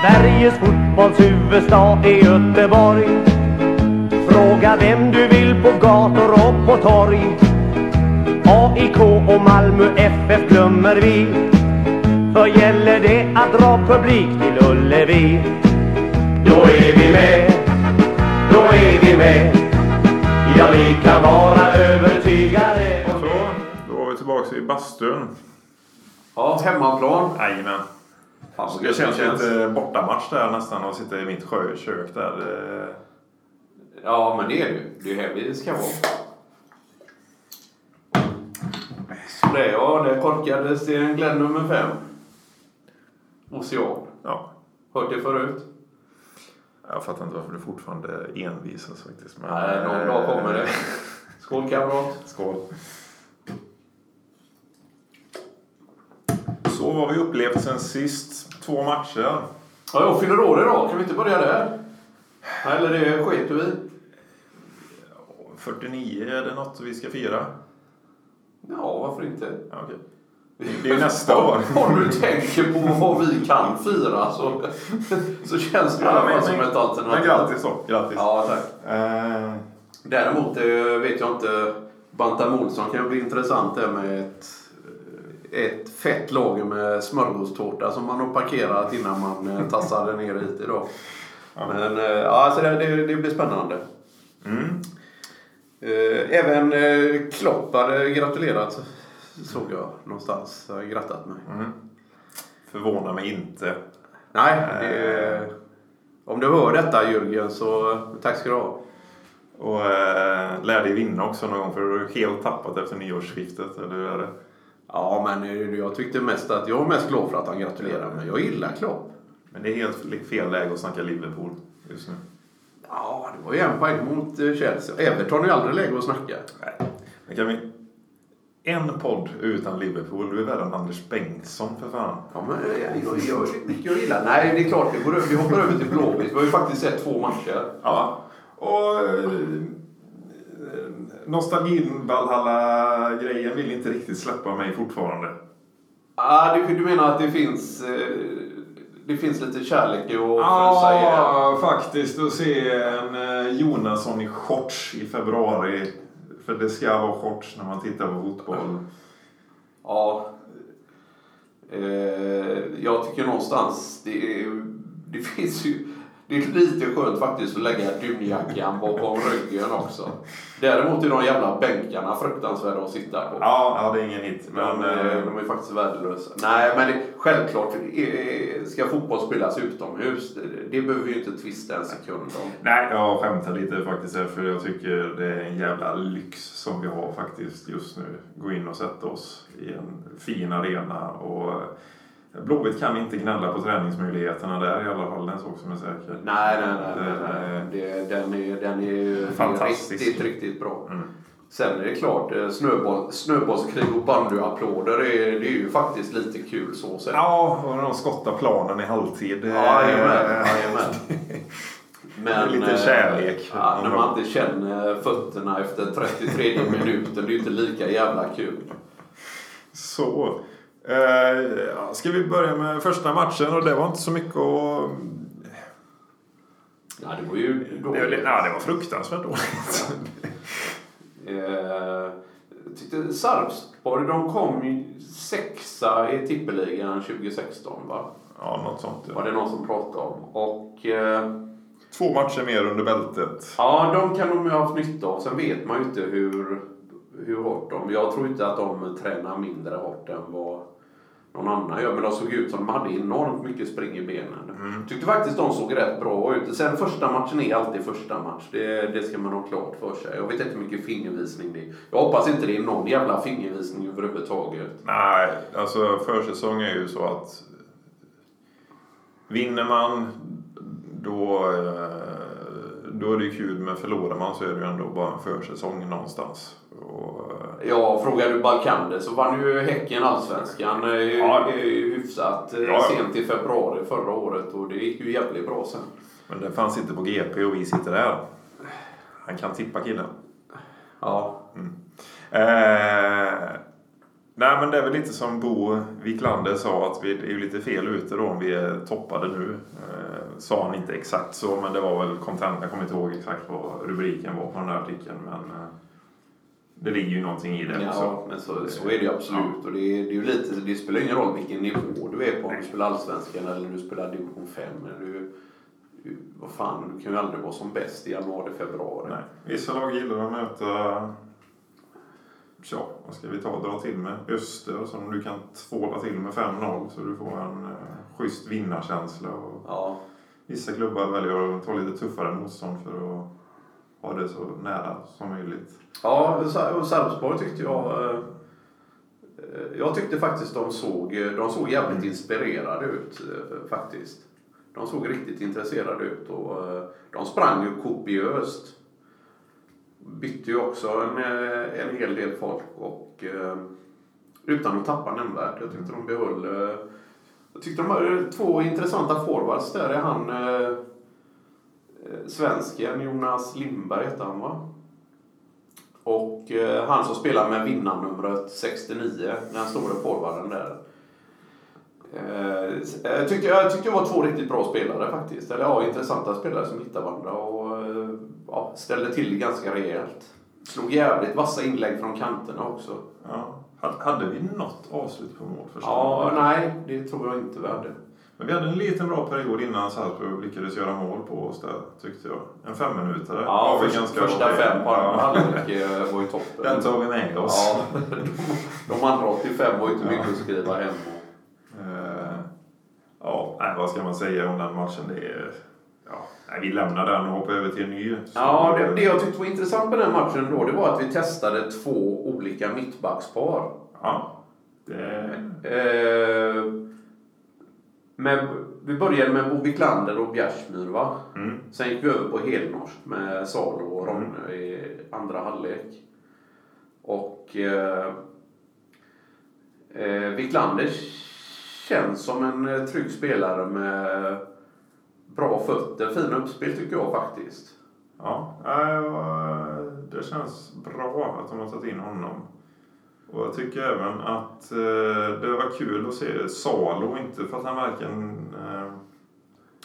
Sveriges fotbollshuvudstad är Göteborg. Fråga vem du vill på gator och på torg. AIK och Malmö FF glömmer vi. För gäller det att dra publik till Ullevi. Då är vi med, då är vi med. Ja, vi kan vara övertygade Så, då var vi tillbaka i bastun. Ja, hemmaplan. Jajamän. Fan, vad Det gött känns lite bortamatch där nästan och sitta i mitt sjökök där. Det- Ja, men det är det ju. Det är här vi ska vara. Så det, ja, det korkades till en Glenn nummer fem. Ocean. Ja, Hört det förut? jag fattar inte varför du fortfarande envisas faktiskt. Men, Nej, någon dag kommer det. Skål kamrat. Skål. Så vad vi upplevt sen sist. Två matcher. Ja, jag fyller år idag. Kan vi inte börja där? Eller det sket du i? 49, är det något vi ska fira? Ja, varför inte? Ja, okej. Det är ju nästa år. Om du tänker på vad vi kan fira så, så känns det alla fall som ett alternativ. Men grattis då. Grattis. Ja, tack. Eh, Däremot eh, vet jag inte. Bantam Olsson kan ju bli intressant där med ett, ett fett lager med smörgåstårta som man har parkerat innan man eh, tassade ner hit idag. Men eh, ja, alltså det, det, det blir spännande. mm. Eh, Även Klopp hade gratulerat såg jag någonstans. Har grattat mig. Mm. Förvånar mig inte. Nej, det, om du hör detta Jürgen så tack ska du ha. Och eh, lär dig vinna också någon gång för du är helt tappat efter nyårsskiftet. Eller hur är det? Ja, men jag tyckte mest att jag var mest glad för att han gratulerade mig. Jag gillar Klopp. Men det är helt fel läge att snacka Liverpool just nu. Ja, det var ju en poäng mot eh, Chelsea. Everton är ju aldrig läge att snacka. Nej. Men kan vi... En podd utan Liverpool, du är värre än Anders Bengtsson för fan. Ja, men eh, jag, jag, jag, jag gillar. Nej, det är klart. Vi, går, vi hoppar över till Blåvitt. Vi har ju faktiskt sett två matcher. Ja. Och eh, nostalgin Valhalla-grejen vill inte riktigt släppa mig fortfarande. Ah, du, du menar att det finns, eh, det finns lite kärlek att frysa ihjäl? Ja, faktiskt. Att se en eh, Jonasson i shorts i februari. För det ska vara shorts när man tittar på fotboll. Ja. Eh, jag tycker någonstans det, det finns ju... Det är lite skönt faktiskt att lägga dunjackan bakom ryggen också. Däremot är de jävla bänkarna fruktansvärda att sitta på. Ja, ja det är ingen hit. Men, Men, eh, eh, de är faktiskt värdelösa. Nej, men det, självklart eh, ska fotboll spelas utomhus. Det, behöver vi ju inte tvista en sekund om. Nej, jag skämtar lite faktiskt för jag tycker det är en jävla lyx som vi har faktiskt just nu. Gå in och sätta oss i en fin arena och Blåvitt kan inte gnälla på träningsmöjligheterna där i alla fall. Det är en sak som är säker. Nej, nej, nej. Det- nej. Det, den är, den är ju Fantastisk. riktigt, riktigt bra. Mm. Sen är det klart, eh, snöboll, snöbollskrig och bandyapplåder det är, det är ju faktiskt lite kul så sett. Ja, och de skottar planen i halvtid. Jajamän. Det är lite eh, kärlek. Ja, när man inte känner fötterna efter 33 minuten, det är ju inte lika jävla kul. Så. Eh, ska vi börja med första matchen och det var inte så mycket att... Ja, det var ju Det, dåligt. det, ja, det var fruktansvärt dåligt. Eh, jag tyckte Sarpsborg, de kom ju sexa i tippeligan 2016 va? Ja, något sånt. Var Ja. det någon som pratade om. Och eh, Två matcher mer under bältet. ja, de kan de ju ha haft nytta av. Sen vet man ju inte hur, hur hårt de... Jag tror inte att de tränar mindre hårt än vad någon annan gör. Men de såg ut som de hade enormt mycket spring i benen. Tyckte faktiskt de såg rätt bra ut. Sen första matchen är alltid första match. Det, det ska man ha klart för sig. Jag vet inte hur mycket fingervisning det är. Jag hoppas inte det är någon jävla fingervisning överhuvudtaget. Nej, alltså försäsong är ju så att vinner man då, eh, då är det kul men förlorar man så är det ju ändå bara en försäsong någonstans. Och, eh, Ja, frågar du Balkander så vann ju Häcken allsvenskan eh, Ja. eh, hyfsat eh, Ja, ja. sent i februari förra året och det gick ju jävligt bra sen. men den fanns inte på GP och vi sitter där. Han kan tippa killen. Ja. Eh, Nej, men det är väl lite som Bo Wiklander sa att vi är ju lite fel ute då om vi är toppade nu. Eh, sa han inte exakt så, men det var väl content. Jag kommer inte ihåg exakt vad rubriken var på den där artikeln. Men eh, det ligger ju någonting i det Ja, också. men så, så är det absolut. Och det, är, det, är lite, det spelar ingen roll vilken nivå du är på. Om du spelar Allsvenskan eller du spelar Division 5. Eller du, vad fan, du kan ju aldrig vara som bäst i januari, februari. Nej. Vissa lag gillar att möta, ja, vad ska vi ta, dra till med Öster som du kan tvåla till med 5-0 så du får en eh, schysst vinnarkänsla. Och Ja, vissa klubbar väljer att ta lite tuffare motstånd för att ha det så nära som möjligt. ja och Sarpsborg tyckte jag... eh, eh, Jag tyckte faktiskt de såg, de såg jävligt inspirerade ut eh, faktiskt. De såg riktigt intresserade ut och eh, de sprang ju kopiöst. Bytte ju också en, eh, en hel del folk och eh, utan att tappa nämnvärt. Jag tyckte de behöll... eh, Jag tyckte de hade två intressanta forwards där. är han eh, eh, svensken Jonas Lindberg heter han va? Och eh, han som spelar med vinnarnumret 69, den stora forwarden där. Eh, jag, tyckte, jag tyckte det var två riktigt bra spelare faktiskt. Eller ja, intressanta spelare som hittade varandra och eh, ja, ställde till ganska rejält. Slog jävligt vassa inlägg från kanterna också. Ja. Hade- vi något avslut på mål Ja, nej, det tror jag inte vi hade. Men vi hade en liten bra period innan Salzburg lyckades göra mål på oss där, tyckte jag. En femminutare. Ja, första, ganska första fem på andra Ja. halvlek eh, var ju toppen. Den tar vi med oss. Ja, de, de andra 85 var ju inte mycket att skriva hem. Eh, ja, nej, vad ska man säga om den matchen? Det är, ja, nej, vi lämnar den och hoppar över till en ny. Så- Ja, det, det jag tyckte var intressant med den matchen då, det var att vi testade två olika mittbackspar. Ja, det, Eh, med, vi började med Bo Wiklander och Bjärsmyr va? mm, Sen gick vi över på helnorskt med Salo och Ronne i andra halvlek. Och eh, eh, Wiklander känns som en eh, trygg spelare med bra fötter, fina uppspel tycker jag faktiskt. ja, och, det känns bra att de har tagit in honom. Och jag tycker även att eh, det var kul att se Salo, inte för att han varken eh,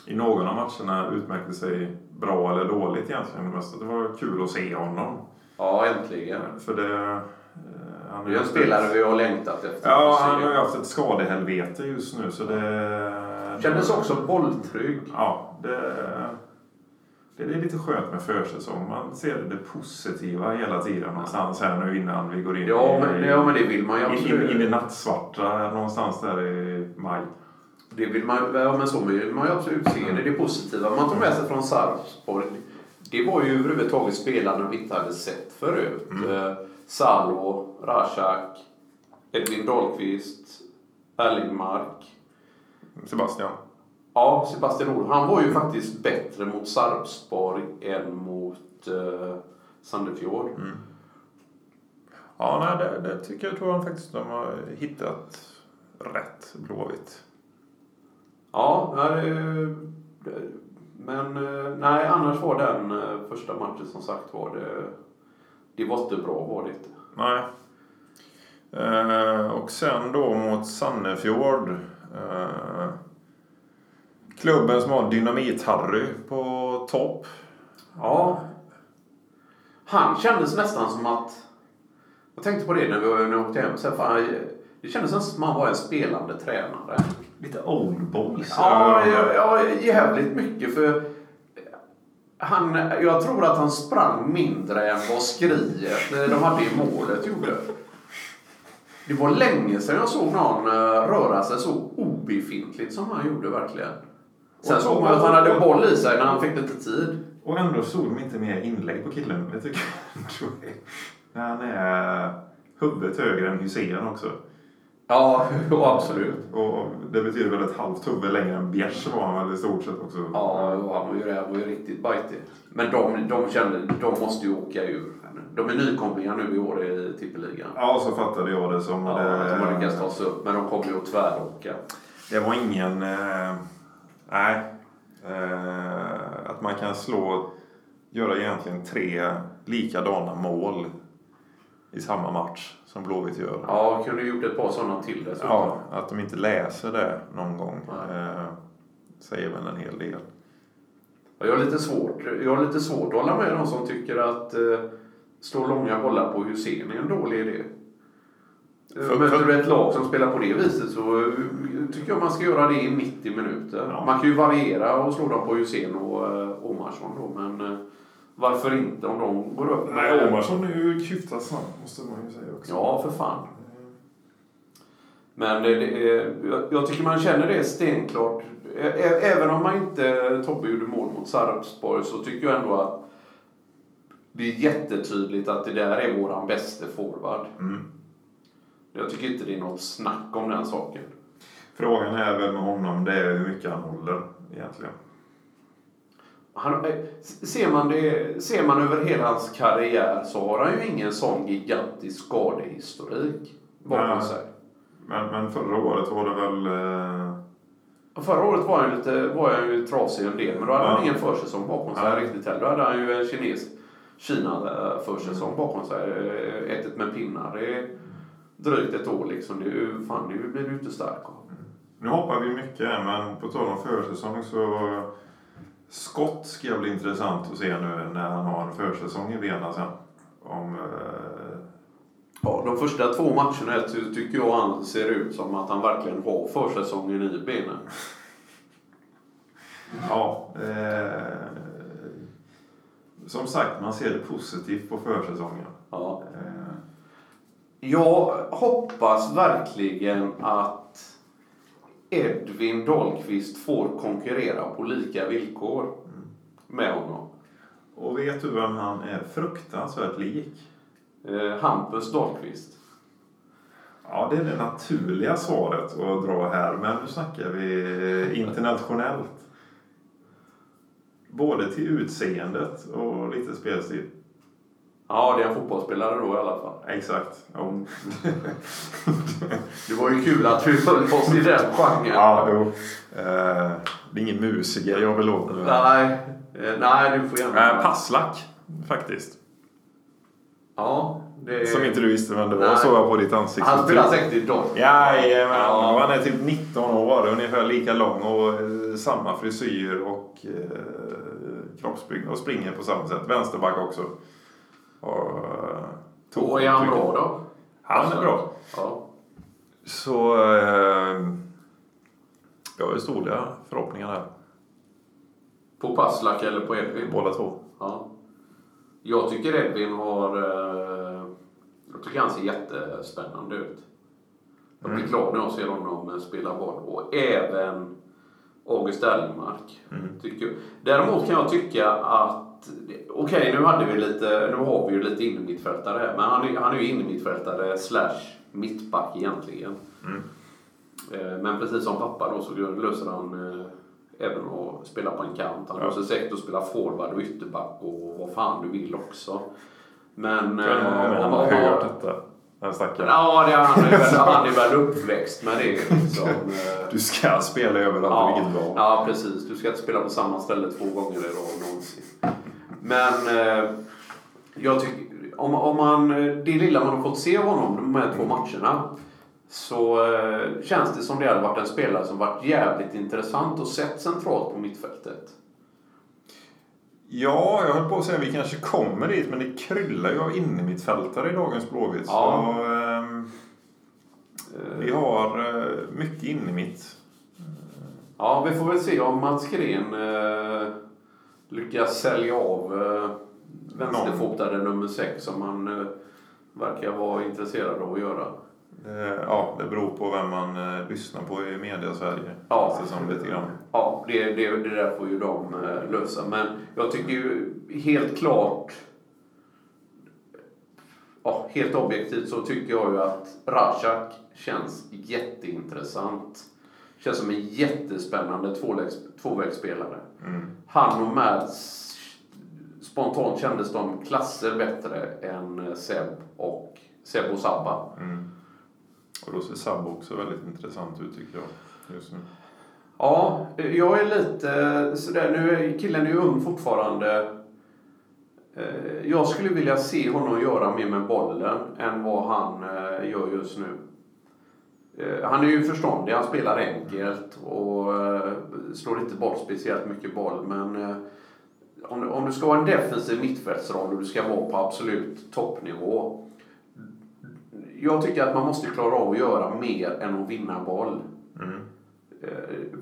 i någon av matcherna utmärkte sig bra eller dåligt egentligen. Mest det var kul att se honom. Ja, äntligen. För det... eh, han är en spelare vi har längtat efter. Ja, han har ju haft ett skadehelvete just nu så det... Kändes också bolltrygg. Ja, det... Det är lite skönt med försäsong. Man ser det positiva hela tiden någonstans här nu innan vi går in Ja, i, men, ja, men det vill man ju in, in, i nattsvarta någonstans där i maj. Det vill man, ja, men så vill man ju absolut se det. Det positiva man tar med sig från Sarpsborg, det var ju överhuvudtaget spelarna vi inte hade sett förut. Mm. Salo, Rashak, Edvin Dahlqvist, Erlingmark. Sebastian. Ja, Sebastian Nord. Han var ju faktiskt bättre mot Sarpsborg än mot eh, Sandefjord. Ja, nej, det, det tycker jag tror jag faktiskt de har hittat rätt Blåvitt. Ja, det- men nej, annars var den eh, första matchen som sagt var det... Det var inte bra var det inte. Nej. Eh, och sen då mot Sannefjord. Eh, klubben som har Dynamit-Harry på topp. Ja. Han kändes nästan som att... Jag tänkte på det när, vi, när jag åkte hem. Så här, fan, det kändes nästan som att han var en spelande tränare. Lite old boys. Ja, ja, ja jävligt mycket. För han, jag tror att han sprang mindre än vad skriet de hade i målet gjorde. Det var länge sedan jag såg någon eh, röra sig så obefintligt som han gjorde verkligen. Sen såg man att han hade boll i sig när han fick lite tid. Och ändå såg de inte mer inlägg på killen. Det tycker jag ändå är... Han är huvudet högre än Hysén också. Ja, absolut. Och det betyder väl ett halvt huvud längre än Bjärs var han väl i stort sett också. Ja, han var ju, han var ju riktigt bajtig. Men de, de kände de måste ju åka ur. De är nykomlingar nu i år i tippeligan. Ja, så fattade jag det som. Ja, det, att de har lyckats ta sig upp, men de kommer ju att tväråka. Det var ingen... Eh, nej. Eh, att man kan slå... Göra egentligen tre likadana mål. i samma match som Blåvitt gör. Ja, kunde gjort ett par sådana till dessutom. Ja, att de inte läser det någon gång eh, säger väl en hel del. Ja, Jag har lite svårt, jag har lite svårt att hålla med de som tycker att eh, slå långa bollar på Hussein är en dålig idé. Eh, För- Möter för- du ett lag som spelar på det viset så eh, tycker jag man ska göra det i 90 minuter. Ja. Man kan ju variera och slå dem på Hussein och eh, Omarsson då, men eh, varför inte om de går upp? Nej, Omarsson är ju hyfsat snabb måste man ju säga också. Ja, för fan. Men det, det, är- jag, tycker man känner det stenklart. Även om man inte Tobbe gjorde mål mot Sarpsborg så tycker jag ändå att det är jättetydligt att det där är våran bästa forward. Mm. Jag tycker inte det är något snack om den saken. Frågan är väl med honom det är hur mycket han håller egentligen. Han, eh, ser, man det, ser man över hela hans karriär så har han ju ingen sån gigantisk skadehistorik bakom sig. Men, men förra året var det väl... Eh, Förra året var han, lite, var han ju trasig en del, men då hade han Ja. ingen försäsong bakom sig Ja. riktigt heller. Då hade han ju en kines Kina-försäsong bakom sig. Eh, Ätit med pinnar i drygt ett år liksom. Ju, fan, det blir du inte stark av. nu hoppar vi mycket här, men på tal om försäsong så... Skott ska bli intressant att se nu när han har en försäsong i benen sen. Om... Eh, Ja, de första två matcherna ty- tycker jag han ser ut som att han verkligen har försäsongen i benen. ja. Eh, som sagt, man ser det positivt på försäsongen. Ja. Eh, Jag hoppas verkligen att Edvin Dahlqvist får konkurrera på lika villkor med honom. och vet du vem han är fruktansvärt lik? Eh, Hampus Dahlqvist. Ja, det är det naturliga svaret att dra här, men nu snackar vi internationellt. Både till utseendet och lite spelstil. Ja, det är en fotbollsspelare då i alla fall. Exakt. Ja, Det var ju kul att vi höll oss i den genren. ja jo. Eh, det är ingen musiker jag vill låta nu. Nej, eh, nej, du får gärna... Eh, passlack, faktiskt. Ja, det... Som inte du visste vem det var, såg jag på ditt ansikte. Han spelar säkert i Dortmund. Jajamän, Ja. han är typ 19 år, ungefär lika lång och eh, samma frisyr och eh, kroppsbyggnad och springer på samma sätt. Vänsterback också. Och, eh, Och är han bra då? Han är bra. Ja. Så eh, jag har stora förhoppningar där. På Passlack eller på Edvin? Båda två. Ja. Jag tycker Edvin har... Eh, jag tycker han ser jättespännande ut. Jag blir Mm. glad när jag ser honom spela boll. Och även August Erlingmark. Mm. Tycker. Däremot kan jag tycka att... Okej, nu hade vi lite... Nu har vi ju lite innermittfältare. Men han är, han är ju innermittfältare slash mittback egentligen. Mm. Eh, Men precis som pappa då så löser han eh, även att spela på en kant. Han Ja. löser säkert att spela forward och ytterback och vad fan du vill också. Men... Inte om eh, han har hört detta. Den stackaren. Ja, det är han, är väl, han är väl uppväxt med det. Liksom. Du ska spela överallt Ja, vilket lag. ja, precis. Du ska inte spela på samma ställe två gånger i rad någonsin. Men eh, jag tycker, om, om man, det lilla man har fått se av honom de här två matcherna så eh, känns det som det hade varit en spelare som varit jävligt intressant och sett centralt på mittfältet. Ja, jag höll på att säga att vi kanske kommer dit, men det kryllar ju av innermittfältare i dagens Blåvitt. Ja. Så, ehm, vi har eh, mycket innermitt. Ja, vi får väl se om Mats Gren eh, lyckas sälja av eh, vänsterfotade nummer sex som han eh, verkar vara intresserad av att göra. Eh, ja, det beror på vem man eh, lyssnar på i media-Sverige. Ja. känns det som lite grann. Ja, det, det, det där får ju de eh, lösa. Men jag tycker ju helt klart... Ja, helt objektivt så tycker jag ju att Rashak känns jätteintressant. Känns som en jättespännande tvåvägs, tvåvägsspelare. Mm. Han och Mads spontant kändes de klasser bättre än Seb och Seb och Sabba. Mm. Och då ser Sabbo också väldigt intressant ut tycker jag. Just nu. Ja, jag är lite sådär. Nu är killen är ung fortfarande. Eh, Jag skulle vilja se honom göra mer med bollen än vad han eh, gör just nu. Eh, Han är ju förståndig, han spelar enkelt och eh, slår inte bort speciellt mycket boll. Men eh, om du- om du ska ha en defensiv mittfältsroll och du ska vara på absolut toppnivå. Jag tycker att man måste klara av att göra mer än att vinna boll. Eh,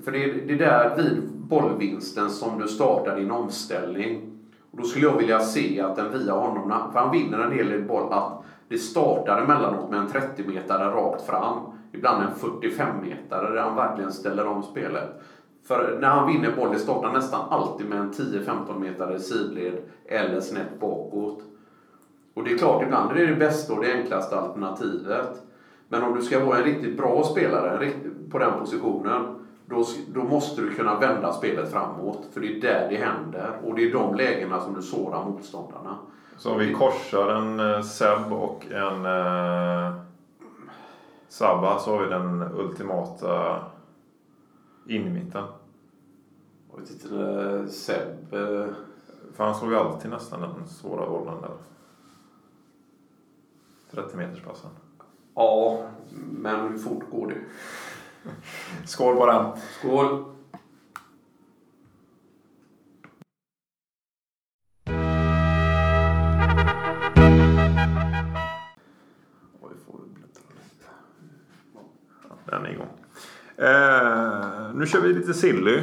För det är, det är där vid bollvinsten som du startar din omställning. Och då skulle jag vilja se att den via honom, för han vinner en del i boll, att det startar emellanåt med en 30-metare rakt fram. Ibland en 45-metare där han verkligen ställer om spelet. För när han vinner boll, det startar nästan alltid med en 10-15 metare sidled eller snett bakåt. Och det är klart, ibland är det det bästa och det enklaste alternativet. Men om du ska vara en riktigt bra spelare på den positionen, då, då måste du kunna vända spelet framåt. För det är där det händer. Och det är de lägena som du sårar motståndarna. Så om vi korsar en eh, Seb och en eh, Sabba så har vi den ultimata in i mitten. Och inte, eh, Seb... eh, För han slår ju alltid nästan den svåra bollen där. 30 meters passen. Ja, men hur fort går det? Skål på den! Skål! Den är igång. Eh, nu kör vi lite silly.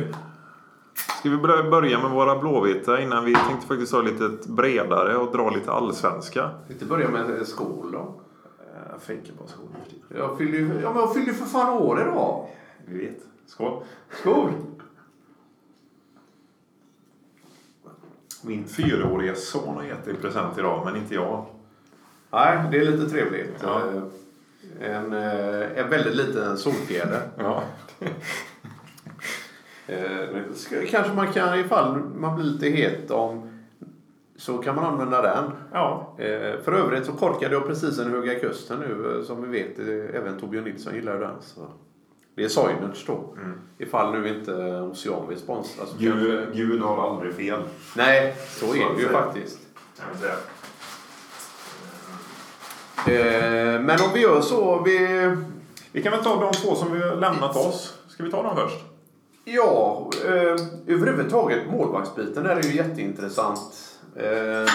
Ska vi börja med våra blåvita innan vi tänkte faktiskt ha lite bredare och dra lite allsvenska? Ska inte börja med skål då? Eh, Jag fejkar bara tiden. Jag fyller ju ja, men jag fyller ju för fan år idag. Vi vet. Skål! Skål! Min fyraåriga son har gett dig present idag, men inte jag. Nej, det är lite trevligt. Ja. En, eh, en väldigt liten solfjäder. Ja. Eh, Kanske man kan, ifall man blir lite het om, så kan man använda den. Ja. Eh, För övrigt så korkade jag precis en Höga Kusten nu. Som vi vet, även Torbjörn Nilsson gillar den. Så. Det är Soinerts då. Mm. Ifall nu inte Ocean vill sponsra. Gud, kanske... Gud har aldrig fel. Nej, så Så är det ju säga. faktiskt. Eh, Men om vi gör så. Vi... Vi kan väl ta de två som vi har lämnat oss. Ska vi ta dem först? Ja, eh, överhuvudtaget målvaktsbiten där är ju jätteintressant. Eh,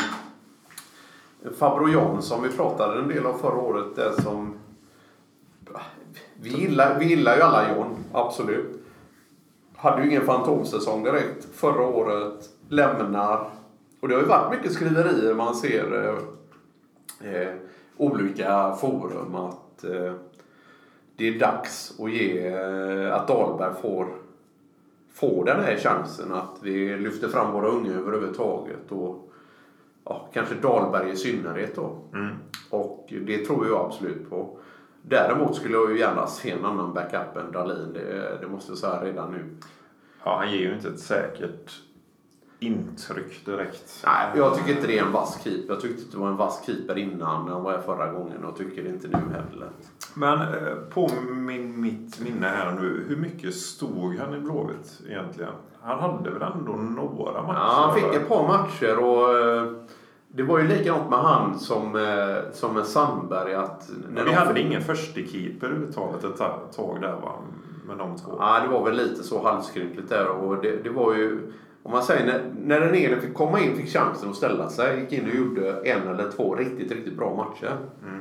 Fabro John som vi pratade en del om förra året. det som, vi, gillar, vi gillar ju alla John, absolut. Hade ju ingen fantomsäsong direkt förra året. Lämnar. Och det har ju varit mycket skriverier man ser eh, eh olika forum att eh, det är dags att ge eh, att Dahlberg får får den här chansen att vi lyfter fram våra unga överhuvudtaget och ja, kanske Dahlberg i synnerhet då. Mm. Och det tror jag absolut på. Däremot skulle jag ju gärna se en annan backup än Dahlin. Det, det måste jag säga redan nu. Ja, han ger ju inte ett säkert intryck direkt. Nej, jag tycker inte det är en vass keeper. Jag tyckte inte det var en vass keeper innan när han var förra gången och tycker det inte nu heller. Men eh, på min, mitt minne här nu, hur mycket stod han i Blåvitt egentligen? Han hade väl ändå några matcher? Ja, han fick ett par matcher och eh, det var ju likadant med han som, eh, som med Sandberg. Att Men vi hade väl ingen förstekeeper överhuvudtaget ett ta- tag där va? Med de två. Ja, det var väl lite så halvskrynkligt där. Och det, det var ju, om man säger, när, när den ene fick komma in, fick chansen att ställa sig, gick in och gjorde en eller två riktigt, riktigt bra matcher. Mm.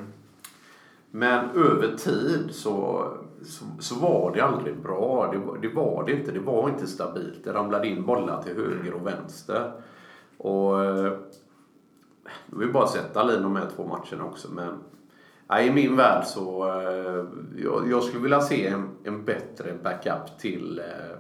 Men över tid så, så, så var det aldrig bra. Det, var- det var det inte. Det var inte stabilt. Det ramlade in bollar till höger och vänster. Och eh, nu har vi bara sett Dahlin de här två matcherna också. Men nej, i min värld så eh, jag, jag skulle vilja se en, en bättre backup till eh, eh,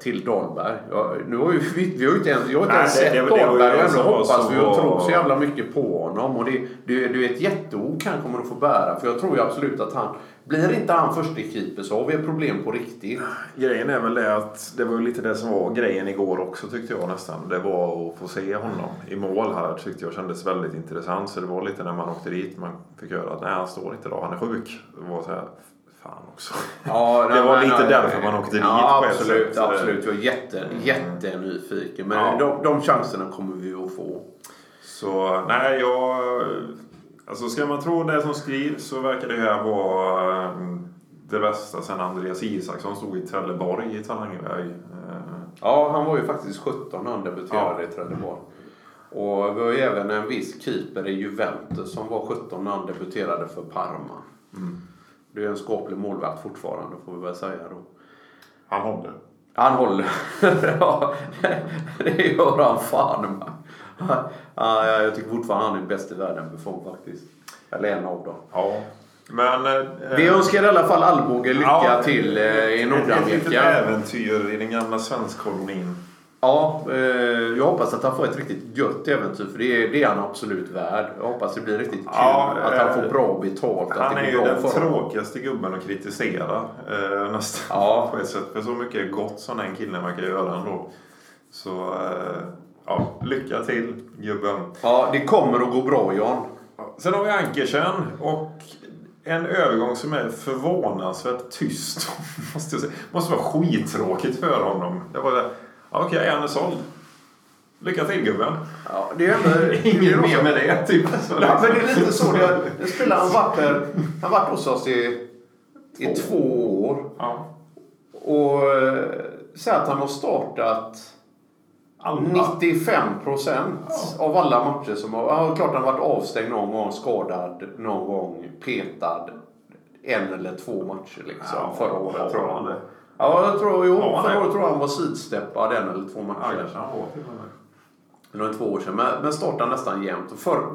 till Dahlberg. Ja, nu har ju, vi, vi har ju inte ens, jag har inte ens det- sett det det Dahlberg och ändå hoppas vi och tror så jävla mycket på honom. Och det, det, det är ett jätteok han kommer att få bära. För jag tror ju absolut att han, blir inte han första keeper så har vi ett problem på riktigt. Grejen är väl det att det var lite det som var grejen igår också tyckte jag nästan. Det var att få se honom i mål här tyckte jag kändes väldigt intressant. Så det var lite när man åkte dit man fick höra att nej han står inte idag, han är sjuk. Det var så här fan också. Ja, Det var lite ja, därför man åkte dit ja, ett absolut. Mm. Absolut, jag är jätte, jättenyfiken. Men Ja. de, de chanserna kommer vi att få. Så nej, jag... Alltså ska man tro det som skrivs så verkar det här vara eh, det bästa sen Andreas Isaksson stod i Trelleborg i Talangväg. Eh, Ja, han var ju faktiskt 17 när han debuterade i Trelleborg. Och vi har ju även en viss keeper i Juventus som var 17 när han debuterade för Parma. Mm. Det är en skaplig målvakt fortfarande får vi väl säga då. Han håller. Han håller. ja, det gör han fan. Ja, jag tycker fortfarande han är bäst i världen Buffon faktiskt. Eller en av dem. Ja. Men... eh, Vi önskar i alla fall Alvbåge lycka ja, till eh, i Ett litet Nordamerika. äventyr i den gamla svenskkolonin. Ja, eh, jag hoppas att han får ett riktigt gött äventyr för det är, det är han absolut värd. Jag hoppas det blir riktigt kul. Ja, att han eh, får bra betalt. Att Han det är ju den tråkigaste gubben att kritisera eh, nästan. Ja. På ett sätt. För så mycket gott som den killen verkar göra ändå. Så eh, ja, lycka till gubben. Ja, det kommer att gå bra Jan. Sen har vi Ankersen och en övergång som är förvånansvärt tyst. Måste jag säga. Måste vara skittråkigt för honom. Det var Ja, Okej, han är såld. Lycka till gubben. Ja, det är ändå... Inget mer med det. Typ. Så Ja, men det är lite så. Det, det spelar han varit där. Han har varit hos oss i, i Två. två år. Ja. Och eh, säg att han har startat Alla. 95 procent av alla matcher som har... Ja, klart han har varit avstängd någon gång, skadad någon gång, petad en eller två matcher liksom Ja, förra året tror har jag. Ja, jag tror, jo, Ja, förra året tror jag han var sidsteppad en eller två Ja, matcher. kanske han var till och med. Det var två år sedan. Men, men startade nästan jämt. För,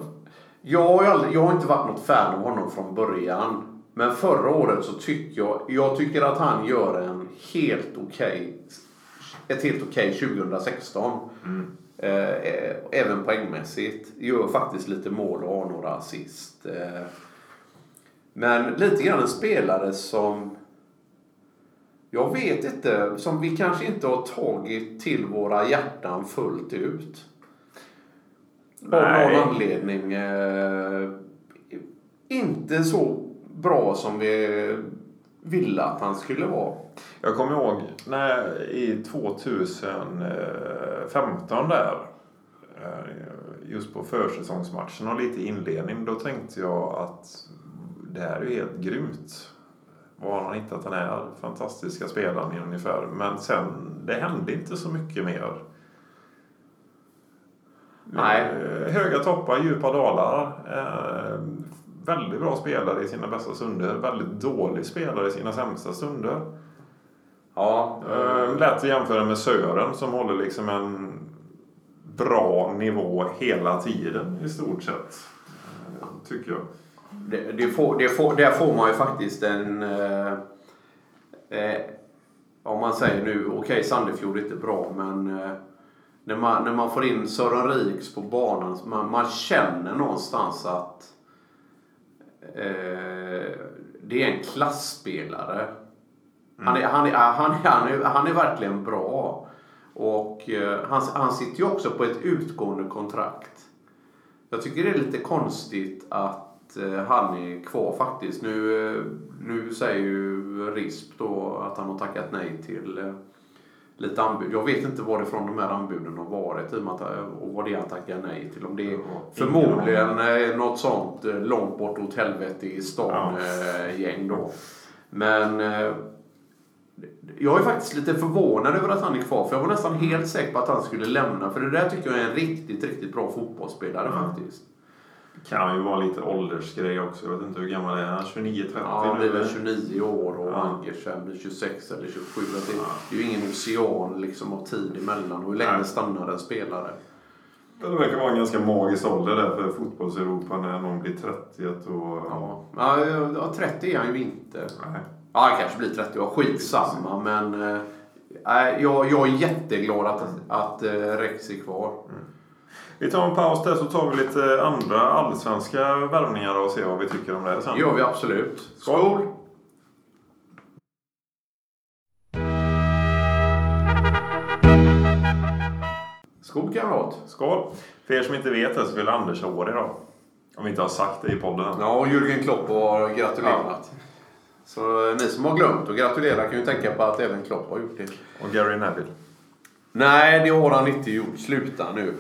jag, har aldrig, jag har inte varit något fan av honom från början. Men förra året så tycker jag, jag tycker att han gör en helt okej, ett helt okej 2016. Eh, eh, även poängmässigt. Gör faktiskt lite mål och har några assist. Eh, men lite grann en spelare som jag vet inte, som vi kanske inte har tagit till våra hjärtan fullt ut. Av Nej. någon anledning. Eh, inte så bra som vi ville att han skulle vara. Jag kommer ihåg när i 2015 där. eh, Just på försäsongsmatchen och lite inledning. Då tänkte jag att det här är helt grymt. Var har han hittat den här fantastiska spelaren ungefär. Men sen, det hände inte så mycket mer. Nej. Eh, Höga toppar, djupa dalar. Eh, väldigt bra spelare i sina bästa stunder. Väldigt dålig spelare i sina sämsta stunder. Ja, Eh, lätt att jämföra med Sören som håller liksom en bra nivå hela tiden i stort sett. Eh, tycker jag. Det, det får, det får, där får man ju faktiskt en... Eh, eh, om man säger nu, okej Sandefjord är inte bra men eh, när, man, när man får in Sören Riks på banan, man, man känner någonstans att eh, det är en klassspelare. Han, är, han, är, han, är, han, är, han är verkligen bra. Och eh, han, han sitter ju också på ett utgående kontrakt. Jag tycker det är lite konstigt att han är kvar faktiskt. Nu, eh, nu säger ju RISP då att han har tackat nej till eh, lite anbud. Jag vet inte varifrån de här anbuden har varit i och med att, eh, och vad det är han tackar nej till. Om det är förmodligen eh, något sånt eh, långt bort åt helvete i stan Ja. eh, gäng då. Men eh, jag är faktiskt lite förvånad över att han är kvar. För jag var nästan helt säker på att han skulle lämna. För det där tycker jag är en riktigt, riktigt bra fotbollsspelare Ja. faktiskt. Kan ju vara lite åldersgrej också. Jag vet inte hur gammal är han? 29, 30 Ja, han blir väl eller? 29 år och Ja. Blir 26 eller 27. Att Det, Ja. det är ju ingen ocean liksom av tid emellan. Och hur länge Nej. stannar en spelare? Det verkar vara en ganska magisk ålder där för fotbolls-Europa när någon blir 30 och... Ja. Ja, ja, 30 är han ju inte. Nej. Ja, han kanske blir 30 år. Skitsamma. Men nej, jag, jag är jätteglad att, att eh, Rex är kvar. Vi tar en paus där så tar vi lite andra allsvenska värvningar och ser vad vi tycker om det sen. Det gör vi absolut. Skål! Skål kamrat! Skål! För er som inte vet det så fyller Anders år idag. Om vi inte har sagt det i podden. Ja, och Jürgen Klopp har gratulerat. Så ni som har glömt att gratulera kan ju tänka på att även Klopp har gjort det. Och Gary Neville. Nej, det har han inte gjort. Sluta nu.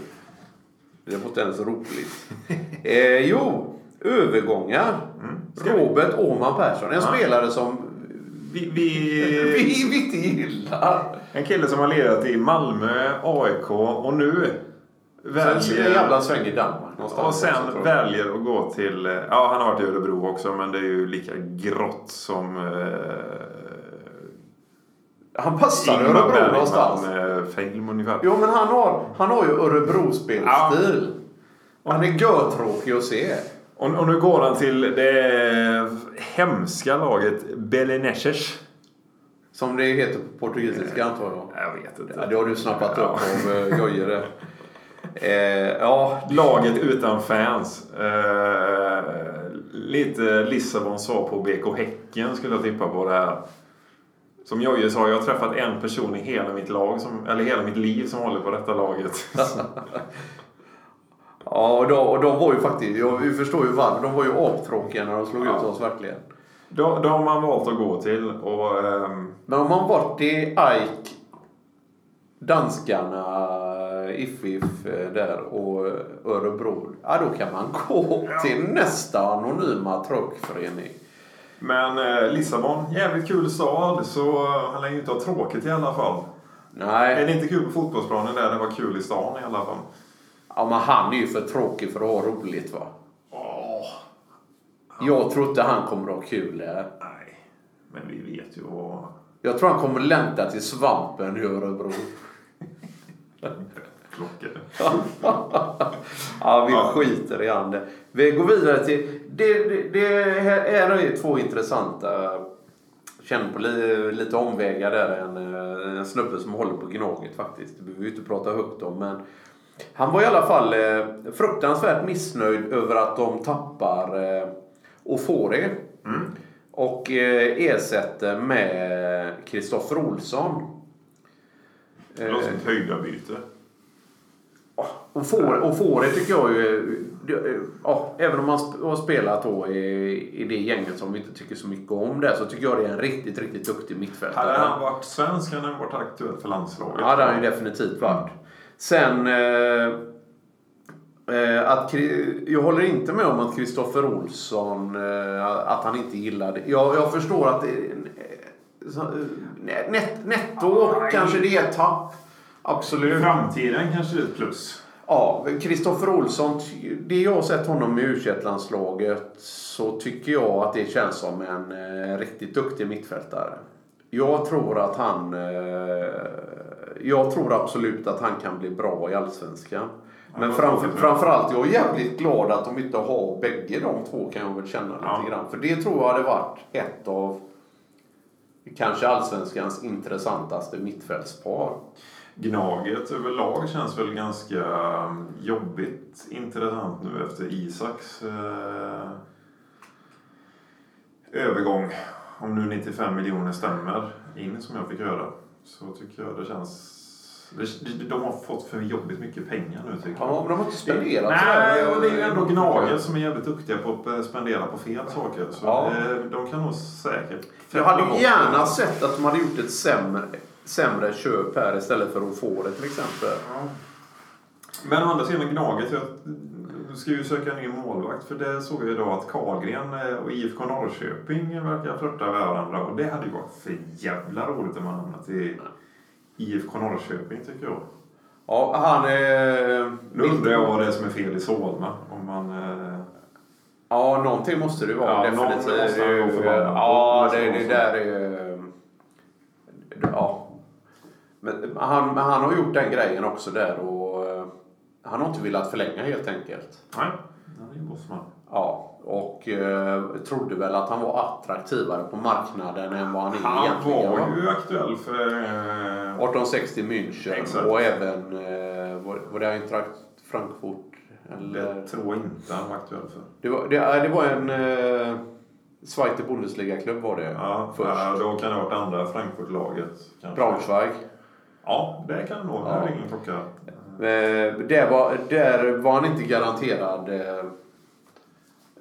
Det var inte ens roligt. eh, jo, övergångar. Vi- Robert Åhman Persson. En Ja. spelare som Vi, vi, vi, vi inte gillar. en kille som har lirat i Malmö, AIK och nu Sen väljer... en jävla sväng i Danmark någonstans. Och sen också, väljer att gå till... eh, Ja, han har varit i Örebro också, men det är ju lika grått som... Eh, Han passar i Ingmar Örebro Bergman, någonstans. eh, Film ungefär. Jo, men han har, han har ju Örebro-spelstil. Han är görtråkig att se. Och, och nu går han till det hemska laget Belenenses. Som det heter på portugisiska antar jag. Jag vet inte. Ja, det har du snappat Ja. upp av uh, Jojje eh, Ja, Laget utan fans. Eh, lite Lissabons svar på BK Häcken skulle jag tippa på det här. Som Jojje sa, jag har träffat en person i hela mitt lag, som, eller hela mitt liv som håller på detta laget. ja och, de, och de var ju faktiskt, jag, förstår ju varför, de var ju aptråkiga när de slog Ja. ut oss verkligen. De, de har man valt att gå till och... ehm, Men om man varit i Ike, danskarna, If If eh, där och Örebro, ja då kan man gå till nästa anonyma truckförening. Men eh, Lissabon, jävligt kul stad, så han lär ju inte ha tråkigt i alla fall. Är Nej, det inte kul på fotbollsplanen där? Det var kul i stan i alla fall. ja, men han är ju för tråkig för att ha roligt va. Åh, Jag tror inte han kommer att ha kul här. nej. Men vi vet ju vad... Jag tror han kommer längta till svampen i Örebro. Klockor. ja, vi Ja. skiter i han. Vi går vidare till... Det, det, det här är två intressanta... Känner på li, lite omvägar där. En, eh, en snubbe som håller på Gnaget faktiskt. Det behöver vi inte prata högt om. Men han var i alla fall eh, fruktansvärt missnöjd över att de tappar eh, Ofore. Mm. Och eh, ersätter med Kristoffer Olsson. Det låter som ett höjdarbyte. Och får, och får det tycker jag ju... Ja, även om man har spelat då i, i det gänget som vi inte tycker så mycket om det så tycker jag det är en riktigt, riktigt duktig Hade mittfältare. han varit svensk hade han varit aktuell för landslaget. Ja, det har han ju definitivt varit. Sen... Eh, eh, att, jag håller inte med om att Kristoffer Olsson, eh, att han inte gillade... Jag, jag förstår att det... så, eh, net, netto kanske det är ett tapp. I Absolut. framtiden kanske är ett plus. Ja, Kristoffer Olsson, det jag har sett honom i u landslaget så tycker jag att det känns som en eh, riktigt duktig mittfältare. Jag tror att han... Eh, jag tror absolut att han kan bli bra i Allsvenskan. Men framför, framförallt, jag är jävligt glad att de inte har bägge de två kan jag väl känna lite Ja. grann. För det tror jag hade varit ett av kanske Allsvenskans intressantaste mittfältspar. Gnaget överlag känns väl ganska um, jobbigt intressant nu efter Isaks eh, övergång. Om nu 95 miljoner stämmer in som jag fick höra. Så tycker jag det känns... De har fått för jobbigt mycket pengar nu tycker jag. Ja, men de har inte spenderat Nej, och det är ju ändå Gnaget som är jävligt duktiga på att eh, spendera på fel saker. Så Ja. det, de kan nog säkert... Jag hade gärna sett att de hade gjort ett sämre, sämre köp här istället för att få det till exempel. Ja. Men å andra sidan Gnaget, jag ska ju söka ny målvakt för det såg jag idag att Karlgren eh, och IFK Norrköping verkar flörta med varandra och det hade ju varit för jävla roligt om man hamnat i IFK Norrköping tycker jag. Ja, han är... Nu undrar jag vad det är som är fel i Solna. Om man... Eh, Ja, någonting måste det vara. Ja, definitivt. måste. Ja, Det det, måste det så. där är... Ja. Men han, han har gjort den grejen också där och eh, han har inte velat förlänga helt enkelt. nej, han är ju bossman. Ja, och eh, trodde väl att han var attraktivare på marknaden än vad han är Han egentligen. var va? ju aktuell för... Eh, 1860 München Exakt. och även eh, var, var det Eintracht Frankfurt? Eller? det tror jag inte han var aktuell för. Det, var, det, ja, det var en eh, Zweite Bundesliga-klubb var det Ja, först. ja, då kan det ha varit andra Frankfurt-laget. Braunschweig. Ja, det kan det nog. Det Ja. ingen klocka. Eh, där, var, där var han inte garanterad eh,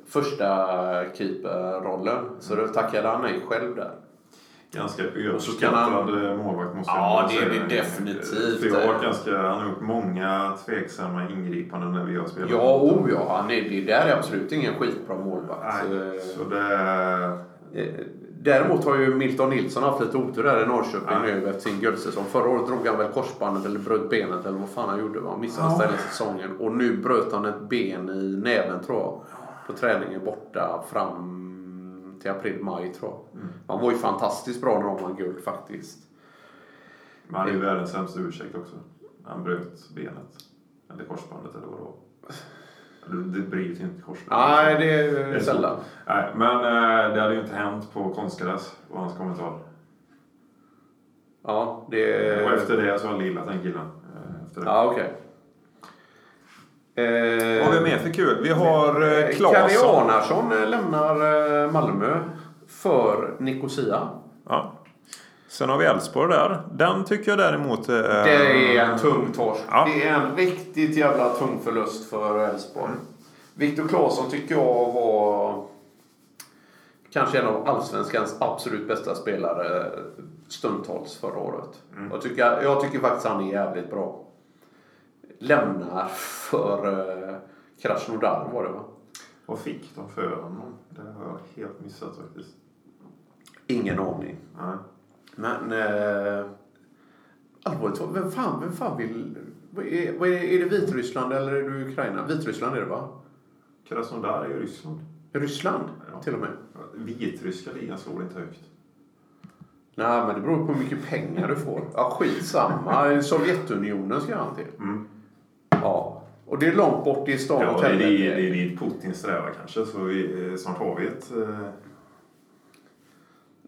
första keeperrollen. Så då tackade han nej själv där. Ganska överskattad målvakt måste Ja, jag det är det definitivt. Har varit ganska, han har gjort många tveksamma ingripanden när vi har spelat. Ja, oh ja. Han är, det där är absolut ingen skitbra målvakt. Nej, Eh, så det... Däremot har ju Milton Nilsson haft lite otur där i Norrköping Ja. nu efter sin guldsäsong. Förra året drog han väl korsbandet eller bröt benet eller vad fan han gjorde. Va? Missade Ja. hela säsongen. Och nu bröt han ett ben i näven tror jag. På träningen borta fram till april-maj tror jag. Mm. Han var ju fantastiskt bra när de vann guld faktiskt. Men han är ju världens sämsta ursäkt också. Han bröt benet. Eller korsbandet eller vad det var. Det bryter ju inte korsbandet. Nej, det är Det är sällan. Nej, men eh, det hade ju inte hänt på konstgräs, var hans kommentar. Ja, det Och efter det så har jag gillat den killen. eh, Efter det. Ja, okej. Eh, Vad har vi mer för kul? Vi har eh, Kari Claesson. Arnarsson eh, lämnar eh, Malmö för Nicosia. Sen har vi Elfsborg där. Den tycker jag däremot... Eh, Det är en tung torsk. Ja. Det är en riktigt jävla tung förlust för Elfsborg. Viktor Claesson tycker jag var kanske en av allsvenskans absolut bästa spelare stundtals förra året. Jag, tycker, jag tycker faktiskt han är jävligt bra. Lämnar för eh, Krasnodar var det va? Vad fick de för honom? Det har jag helt missat faktiskt. Ingen aning. Nej. Men... Eh, allvarligt talat, vem fan, vem fan vill... Är, är, det Vitryssland eller är det Ukraina? Vitryssland är det va? Krasnodar är ju Ryssland. Ryssland Ja. till och med. Vitryska ligan slår inte högt. Nej, men det beror på hur mycket pengar du får. Ja, skitsamma. Sovjetunionen ska han till. Mm. Ja. Och det är långt bort i stan Ja, det är dit det är dit Putin strävar kanske. Så vi, eh, snart har vi ett... Eh,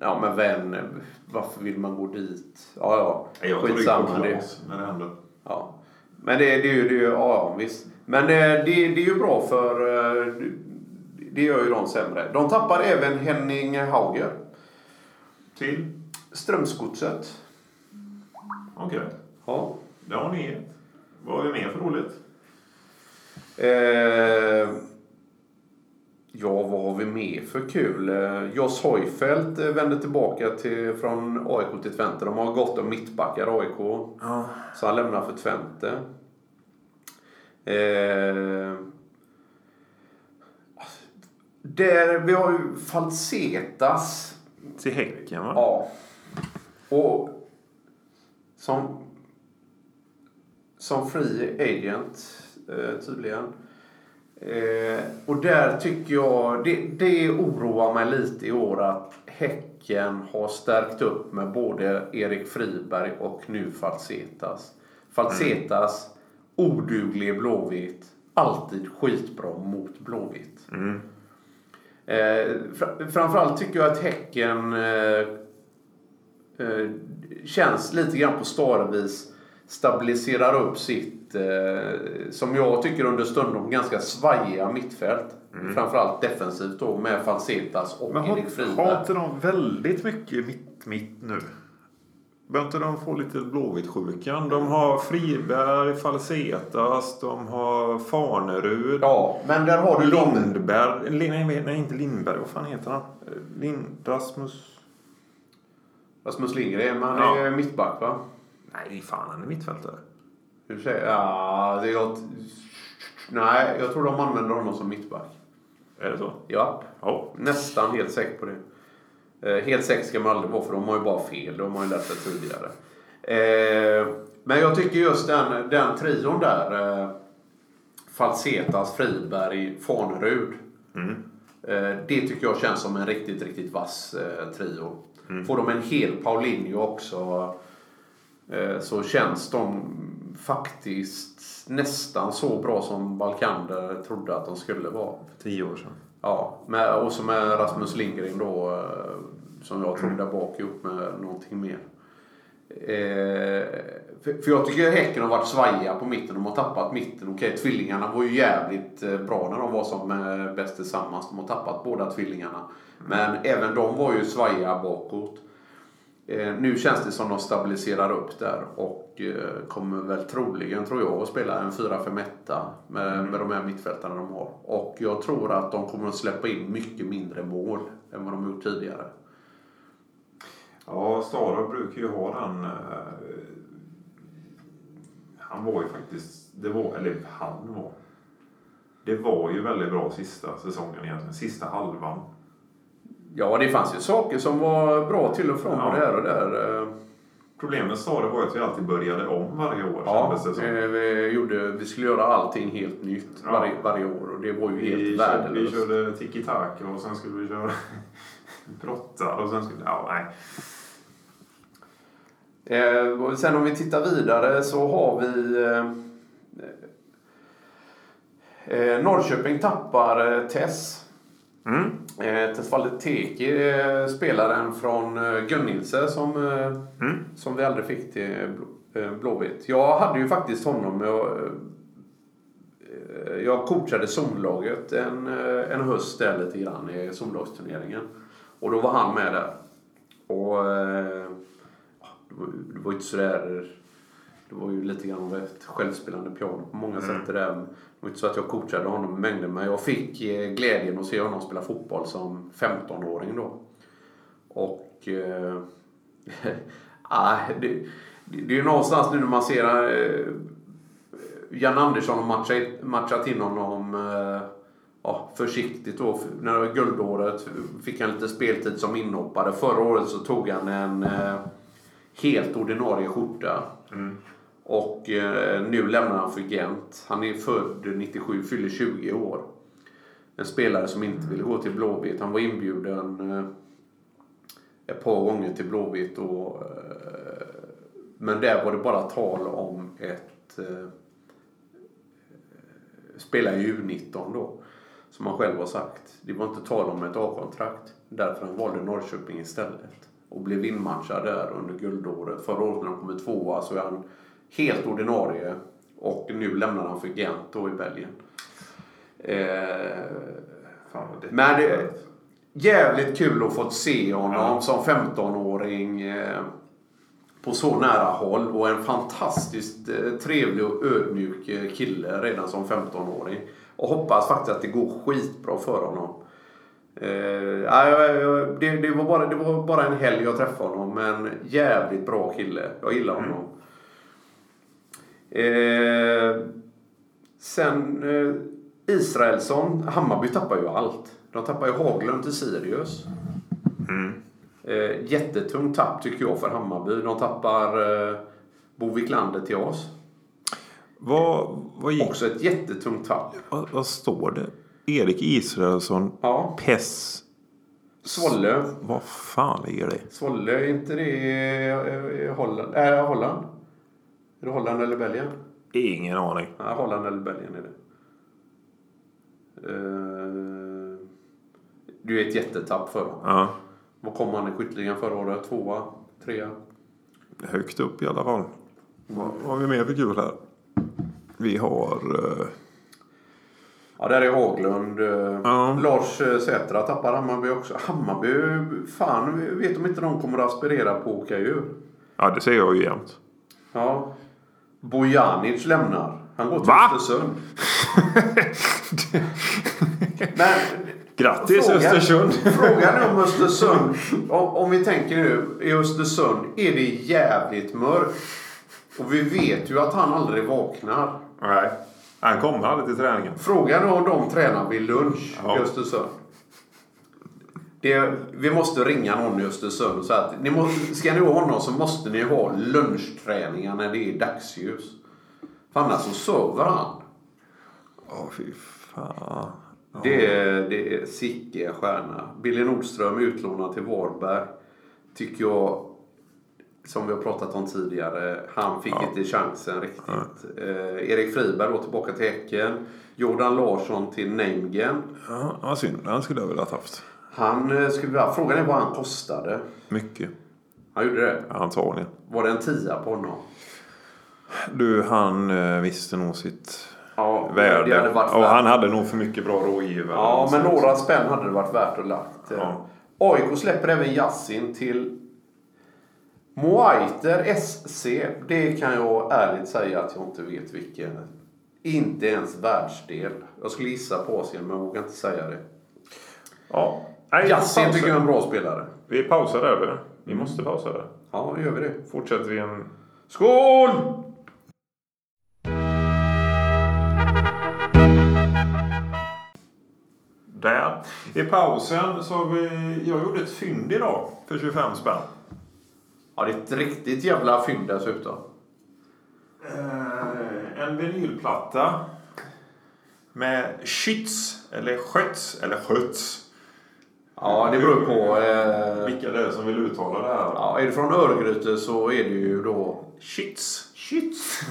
Ja, men vän, varför vill man gå dit? Ja, ja. jag Skitsamma. Klas när det händer. ja. Men det, det är ju, det är ju, ja, visst. Men det, det, det är ju bra för, eh, det gör ju de sämre. De tappar även Henning Hauger. Till? Strömsgodset. Okej. Ja. Det har ni. Vad har vi mer för roligt? Eh, ja, vad har vi mer för kul? Eh, Joss Hojfeldt eh, vänder tillbaka till, från AIK till Twente. De har gått om mittbackar AIK. Ja. Så han lämnar för Twente. Eh, där, vi har ju Falsetas. Till Häcken va? Ja. Och som, som free agent eh, tydligen. Eh, och där tycker jag, det, det oroar mig lite i år att Häcken har stärkt upp med både Erik Friberg och nu Falsetas. Falsetas, oduglig Blåvitt, alltid skitbra mot Blåvitt. Mm. Eh, fra, framförallt tycker jag att Häcken eh, eh, känns lite grann på starvis stabiliserar upp sitt, eh, som jag tycker under stundom ganska svajiga mittfält. Framförallt defensivt då med Falsetas och Men har, Erik har Friberg. inte de väldigt mycket mitt, mitt nu? Bör inte de få lite Blåvitt-sjukan? De har Friberg, Falsetas, de har Farnerud. Ja, men där har du. Lindberg. Lin- Nej, nej, inte Lindberg. Vad fan heter han? Lind, Rasmus... Rasmus Lindgren, han Ja. är mittback va? Nej, fan han är mittfältare. Hur säger jag? Ja, det är gott. Nej, jag tror de använder honom som mittback. Är det så? Ja, Ja. Nästan helt säker på det. Eh, helt säker ska man aldrig vara för de har ju bara fel. De har ju lärt sig tidigare. Eh, men jag tycker just den, den trion där. Eh, Falsetas, Friberg, Fanerud. Mm. Eh, det tycker jag känns som en riktigt, riktigt vass eh, trio. Får de en hel Paulinho också så känns de faktiskt nästan så bra som Balkander trodde att de skulle vara. För tio år sedan. Ja, med, och så med Rasmus Lindgren då eh, som jag tror där bak ihop med någonting mer. Eh, för, för jag tycker Häcken har varit svajiga på mitten. De har tappat mitten. Okej, tvillingarna var ju jävligt eh, bra när de var som eh, bäst tillsammans. De har tappat båda tvillingarna. Men även de var ju svajiga bakåt. Eh, nu känns det som de stabiliserar upp där och eh, kommer väl troligen, tror jag, att spela en 4-5-1 med, Mm. med de här mittfältarna de har. Och jag tror att de kommer att släppa in mycket mindre mål än vad de gjort tidigare. Ja, Stara brukar ju ha den... Eh, han var ju faktiskt... Det var, eller han var... Det var ju väldigt bra sista säsongen egentligen. Sista halvan. Ja, det fanns ju saker som var bra till och från Ja. både här och där. eh. Problemet med Stara var att vi alltid började om varje år. Ja, det som. eh, vi, gjorde, vi skulle göra allting helt nytt Ja. varje, varje år och det var ju helt Vi vi värdelöst. körde tiki-taka och sen skulle vi köra brottar och sen skulle... Ja, nej. Eh, sen om vi tittar vidare så har vi... Eh, eh, Norrköping tappar eh, Tess. Mm. Eh, Tesfalle Teki, eh, spelaren från eh, Gönnilse som, eh, Mm. som vi aldrig fick till Blå- eh, Blåvitt. Jag hade ju faktiskt honom. Jag, eh, jag coachade zonlaget en, eh, en höst där lite grann i zonlagsturneringen. Och då var han med där. Och eh, det var ju inte sådär... Det var ju lite grann av ett självspelande piano på många sätt det där. Det var inte så att jag coachade honom mängder men jag fick eh, glädjen att se honom spela fotboll som 15-åring då. Och... Eh, ah, det, det är ju någonstans nu när man ser eh, Jan Andersson har matchat, matchat in honom eh, ja, försiktigt då. När det var guldåret fick han lite speltid som inhoppare. Förra året så tog han en eh, helt ordinarie skjorta. Och eh, nu lämnar han för Gent. Han är född 97, fyller 20 år. En spelare som inte ville gå till Blåvitt. Han var inbjuden eh, ett par gånger till Blåvitt. Och, eh, men där var det bara tal om ett spela i U19 då. Som han själv har sagt. Det var inte tal om ett A-kontrakt. Därför han valde Norrköping istället. Och blev inmatchad där under guldåret. Förra året när de kom tvåa så är han helt ordinarie. Och nu lämnar han för Gent då i Belgien. Eh, men det, jävligt kul att få se honom Ja. som 15-åring eh, på så nära håll. Och en fantastiskt eh, trevlig och ödmjuk eh, kille redan som 15-åring. Och hoppas faktiskt att det går skitbra för honom. Eh, det, det, var bara, det var bara en helg jag träffade honom. Men jävligt bra kille. Jag gillar honom. Eh, sen eh, Israelsson. Hammarby tappar ju allt. De tappar ju Haglund till Sirius. Eh, jättetungt tapp tycker jag för Hammarby. De tappar eh, Bo Wiklander till oss. Vad, vad, gick, Också ett jättetungt tapp. vad, vad står det? Erik Israelsson, Ja. Pess. Svolle. Vad fan ligger det? Svolle, är inte det i eh, Holland? Äh, Holland? Är det Holland eller Belgien? Ingen aning. Nej, Holland eller Belgien är det. Eh, det är ett jättetapp för dem. Ja, Vad kom han i skytteligan förra året? Tvåa? Trea? högt upp i alla fall. Vad har vi mer för kul här? Vi har... eh, Ja, där är Haglund. eh, Ja. Lars Sätra tappar Hammarby också. Hammarby, fan, vet de inte de kommer att aspirera på att åka ur? ja, det säger jag ju jämt. Ja. Bojanic lämnar. Han går till Va? Östersund. Men Grattis Frågan- Östersund! Frågan är om Östersund, om, om vi tänker nu, i Östersund är det jävligt mörkt. Och vi vet ju att han aldrig vaknar. Nej, han kommer aldrig till träningen. Frågan är om de tränar vid lunch Ja. i Östersund. Det, vi måste ringa någon i Östersund och säga att ni måste, ska ni ha honom så måste ni ha lunchträningar när det är dagsljus. För annars så sover han. Åh, fy fan. Det är, det är Sicke stjärna. Billy Nordström utlånad till Varberg. Tycker jag, som vi har pratat om tidigare, han fick Ja. inte chansen riktigt. Eh, Erik Friberg då tillbaka till Häcken. Jordan Larsson till Neimgen. Ja, synd. Han skulle jag väl ha haft. Han eh, skulle vilja, frågan är vad han kostade. Mycket. Han gjorde det. Antagligen. Var det en tia på honom? Du, han eh, visste nog sitt Ja, värde. hade och han hade nog för mycket bra rådgivare. Ja, men Så- några spänn hade det varit värt att lagt. Ja. AIK släpper även Yassin till Moaiter SC, det kan jag ärligt säga att jag inte vet vilken. Inte ens världsdel. Jag skulle gissa på Asien men jag vågar inte säga det. Ja. Nej, pausar. tycker jag är en bra spelare. Vi pausar där du. Vi måste pausa där. Ja, gör vi det. Fortsätter vi en... Skål! Där. I pausen så har vi... Jag gjorde ett fynd idag för 25 spänn. Ja, det är ett riktigt jävla fynd dessutom. Eh, en vinylplatta. Med Schütz, eller Skötz, eller Skötz. Ja, det beror på. Eh, Vilka det är som vill uttala det här. ja, är det från Örgryte så är det ju då... Schütz. Schütz.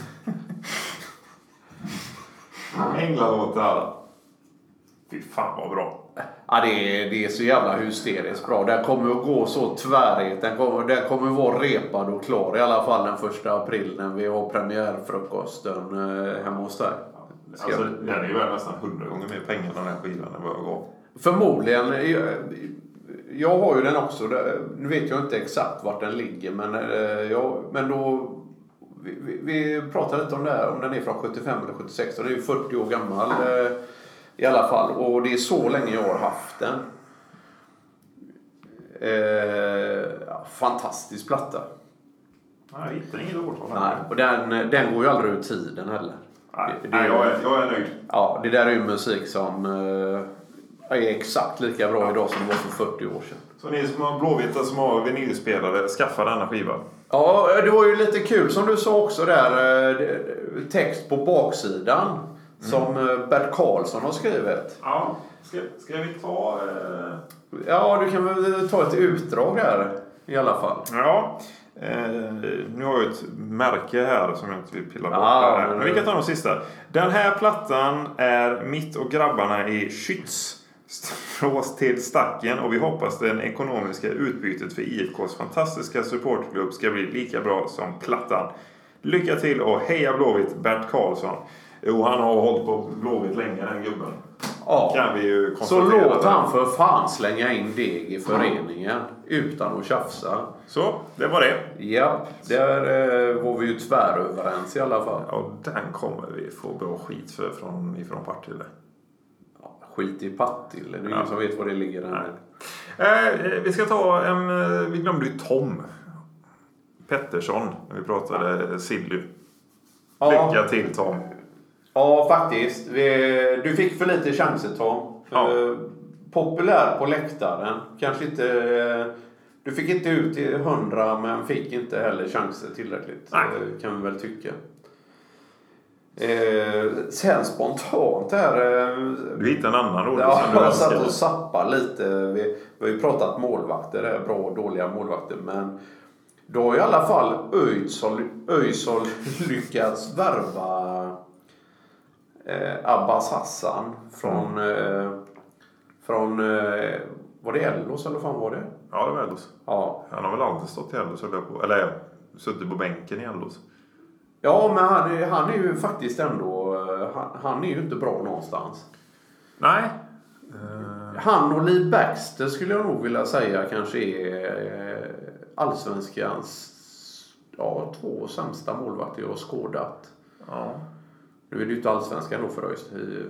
Änglalåtar. Fy fan vad bra. Ja, det är, det är så jävla hysteriskt bra. Den kommer att gå så tvärigt. Den kommer, den kommer vara repad och klar i alla fall den första april när vi har premiärfrukosten eh, hemma hos dig. Alltså, den är ju värd nästan hundra gånger mer pengar den här skivan än vad jag gav. Förmodligen. Jag, jag har ju den också. Nu vet jag inte exakt vart den ligger. Men, eh, jag, men då... Vi, vi, vi pratade lite om det här. Om den är från 75 eller 76. Och det är ju 40 år gammal eh, i alla fall. Och det är så länge jag har haft den. Eh, ja, fantastisk platta. Nej, hittar inget årtal. Nej, och den, den går ju aldrig ur tiden heller. Nej, Det- det- nej jag, är, jag är nöjd. Ja, det där är ju musik som eh, är exakt lika bra idag som det var för 40 år sedan. Så ni som har blåvita som har vinylspelare, skaffa denna skiva. Ja, det var ju lite kul som du sa också där. eh, Text på baksidan. Som eh, Bert Karlsson har skrivit. Ja, ska, ska vi ta... Eh... Ja, du kan väl ta ett utdrag där i alla fall. Ja. Eh, nu har jag ett märke här som jag inte vill pilla bort. Men- Men vi kan ta de sista. Den här plattan är mitt och grabbarna i Schütz. Slås till stacken och vi hoppas det ekonomiska utbytet för IFKs fantastiska supportklubb ska bli lika bra som plattan. Lycka till och heja Blåvitt Bert Karlsson. Jo, han har hållit på Blåvitt länge den gubben. Ja. Kan vi ju Så låt han för fan slänga in deg i föreningen utan att tjafsa. Så, det var det. Japp, där eh, var vi ju tväröverens i alla fall. Ja, den kommer vi få bra skit för från, ifrån Partille. Skit i Partille, det är ingen som vet var det ligger. Nej. Eh, vi ska ta en... eh, Vi glömde ju Tom Pettersson när vi pratade Silly. Ja. Lycka till Tom. Ja, faktiskt. Du fick för lite chanser Tom. Ja. Populär på läktaren. Kanske inte... eh, Du fick inte ut till 100 men fick inte heller chanser tillräckligt. Nej. eh, Kan vi väl tycka. Eh, sen spontant här. eh, Du hittade en annan rolig Ja, som du jag satt och zappade lite. Vi, vi har ju pratat målvakter, bra och dåliga målvakter. Men då har i alla fall Öjsson lyckats värva eh, Abbas Hassan från, eh, från eh, var det Ellos eller fan var det? Ja, det var Ellos. Ja, Han har väl alltid stått i Ellos, på. Eller suttit på bänken i Ellos. Ja men han, är- han är ju faktiskt ändå, eh, han, han är ju inte bra någonstans. Nej. Eh, Han och Lee Baxter skulle jag nog vilja säga kanske är eh, allsvenskans ja, två sämsta målvakter jag har skådat. ja. Nu är det ju inte allsvenskan då för ÖIS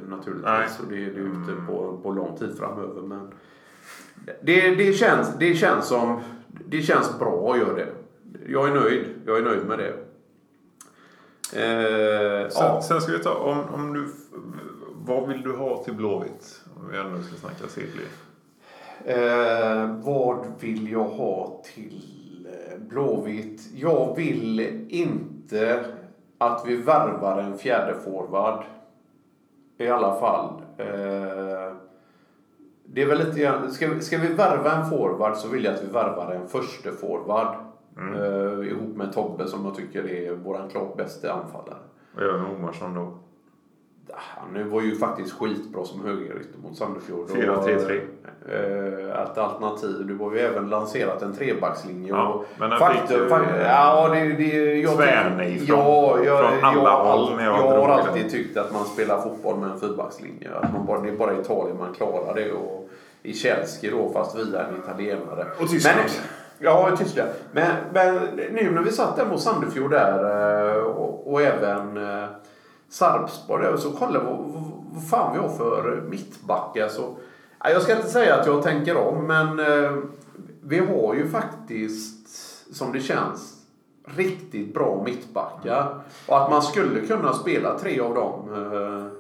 naturligtvis. Nej. Så det, det är ju inte på, på lång tid framöver. Men det, det, känns, det känns som det känns bra att göra det. Jag är nöjd. Jag är nöjd med det. Eh, Sen, ja. sen ska vi ta, om, om du... Vad vill du ha till Blåvitt? Om vi ändå ska snacka Silly. Eh, vad vill jag ha till eh, Blåvitt? Jag vill inte att vi värvar en fjärde forward. I alla fall. Eh, det är väl lite grann, ska, vi- ska vi värva en forward så vill jag att vi värvar en första forward. Eh, ihop med Tobbe som jag tycker är våran klart bästa anfallare. Vad gör vi med Omarsson då? Han var ju faktiskt skitbra som högerytter mot Sandefjord. 4-3-3. Eh, ett alternativ. Du har ju även lanserat en trebackslinje. Ja, men den fick ju- fak- ja, det, det, jag Tvärnej tycker- från- ja, jag, från alla jag, håll jag, jag har alltid tyckt att man spelar fotboll med en fyrbackslinje. Att man bara, det är bara i Italien man klarar det. Och I Chelsea då, fast via en italienare. Och Tyskland. Men, Ja, i Tyskland. Men, men nu när vi satt där mot Sandefjord där eh, och, och även eh, Sarpsborg där, så kollade vad, vad, fan vi har för mittbackar. Så, ja, jag ska inte säga att jag tänker om, men eh, vi har ju faktiskt, som det känns, riktigt bra mittbackar. Och att man skulle kunna spela tre av dem.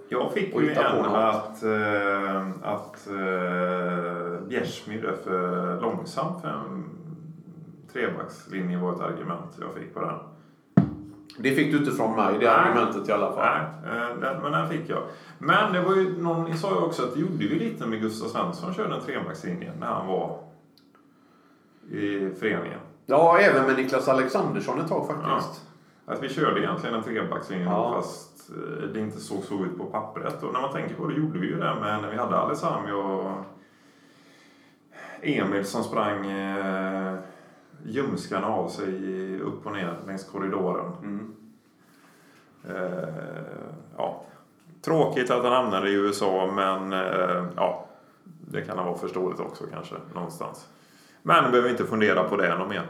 Jag fick Och ju en att, att eh, Bjärsmyr är för långsam för en trebackslinje var ett argument jag fick på den. det fick du inte från mig, det Nej. argumentet i alla fall. Nej, eh, den, men den fick jag. Men det var ju någon, ni sa ju också att det gjorde vi lite med Gustav Svensson körde en trebackslinje när han var i föreningen. Ja, även med Niklas Alexandersson ett tag faktiskt. Att vi körde egentligen en trebackslinje Ja. fast eh, det inte såg så ut på pappret. Och när man tänker på det gjorde vi ju det med när vi hade Alessami och Emil som sprang eh, ljumskarna av sig upp och ner längs korridoren. Mm. Eh, ja. Tråkigt att han hamnade i USA men eh, ja, det kan ha varit förståeligt också kanske någonstans. Men vi behöver inte fundera på det något mer.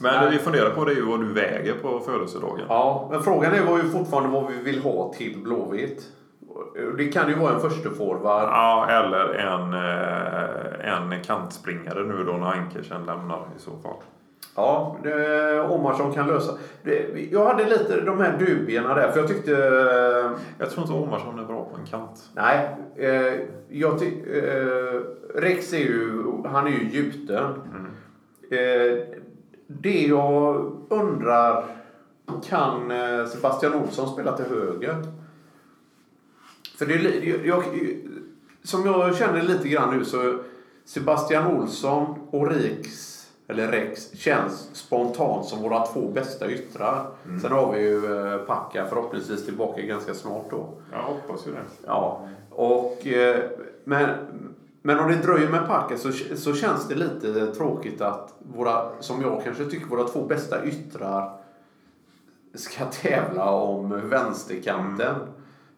Men Nej. det vi funderar på det är ju vad du väger på födelsedagen. Ja, men frågan är ju fortfarande vad vi vill ha till Blåvitt. Det kan ju vara en första forward. Ja, eller en, eh, en kantspringare nu då när Ankersen lämnar i så fall. Ja, det, Omarsson kan lösa. Det, jag hade lite de här dubierna där, för jag tyckte... Jag tror inte Omarsson är bra på en kant. Nej, eh, jag ty, eh, Rex är ju, han är ju gjuten. Eh, det jag undrar, kan eh, Sebastian Olsson spela till höger? För det jag, jag, som jag känner lite grann nu så Sebastian Olsson och Rex, eller Rex, känns spontant som våra två bästa yttrar. Sen har vi ju eh, Packa förhoppningsvis tillbaka ganska snart då. Jag hoppas ju det. Ja, och, eh, men, men om det dröjer med Packa så, så känns det lite tråkigt att våra, som jag kanske tycker, våra två bästa yttrar ska tävla om vänsterkanten.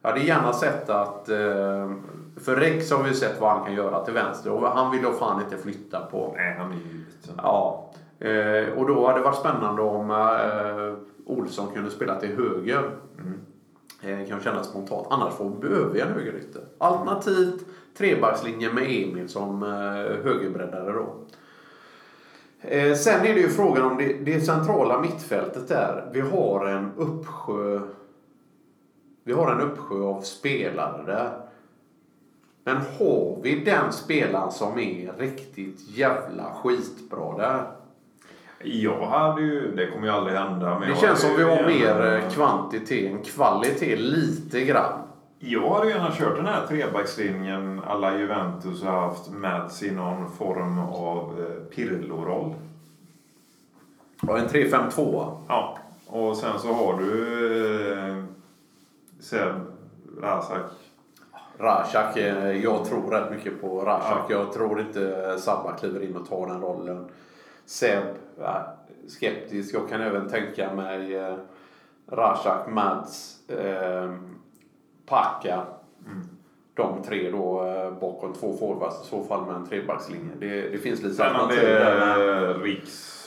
Jag hade gärna sett att... eh, För Rex har vi sett vad han kan göra till vänster och han vill då fan inte flytta på. Nej, han är ju. Ja, eh, och då hade det varit spännande om eh, Olsson kunde spela till höger. Eh, kan jag känna spontant. Annars får vi en högerytter. Alternativt trebackslinje med Emil som högerbreddare då. Sen är det ju frågan om det, det centrala mittfältet där. Vi har en uppsjö vi har en uppsjö av spelare där. Men har vi den spelaren som är riktigt jävla skitbra där? Jag hade ju, det kommer ju aldrig hända. Men Det känns som vi har mer eh, kvantitet än kvalitet lite grann. Jag hade gärna kört den här trebackslinjen alla Juventus har haft med sig någon form av eh, Pirlo-roll. Ja, en 3-5-2. Ja, och sen så har du eh, Seb Razak. Rashak, eh, jag tror rätt mycket på Rashak. Ja. Jag tror inte Sabba kliver in och tar den rollen. Seb, skeptisk. Jag kan även tänka mig eh, Rashak, Mads, eh, Paka. De tre då eh, bakom två forwards i så fall med en trebackslinje. Det, det finns lite alternativ där. är Riks.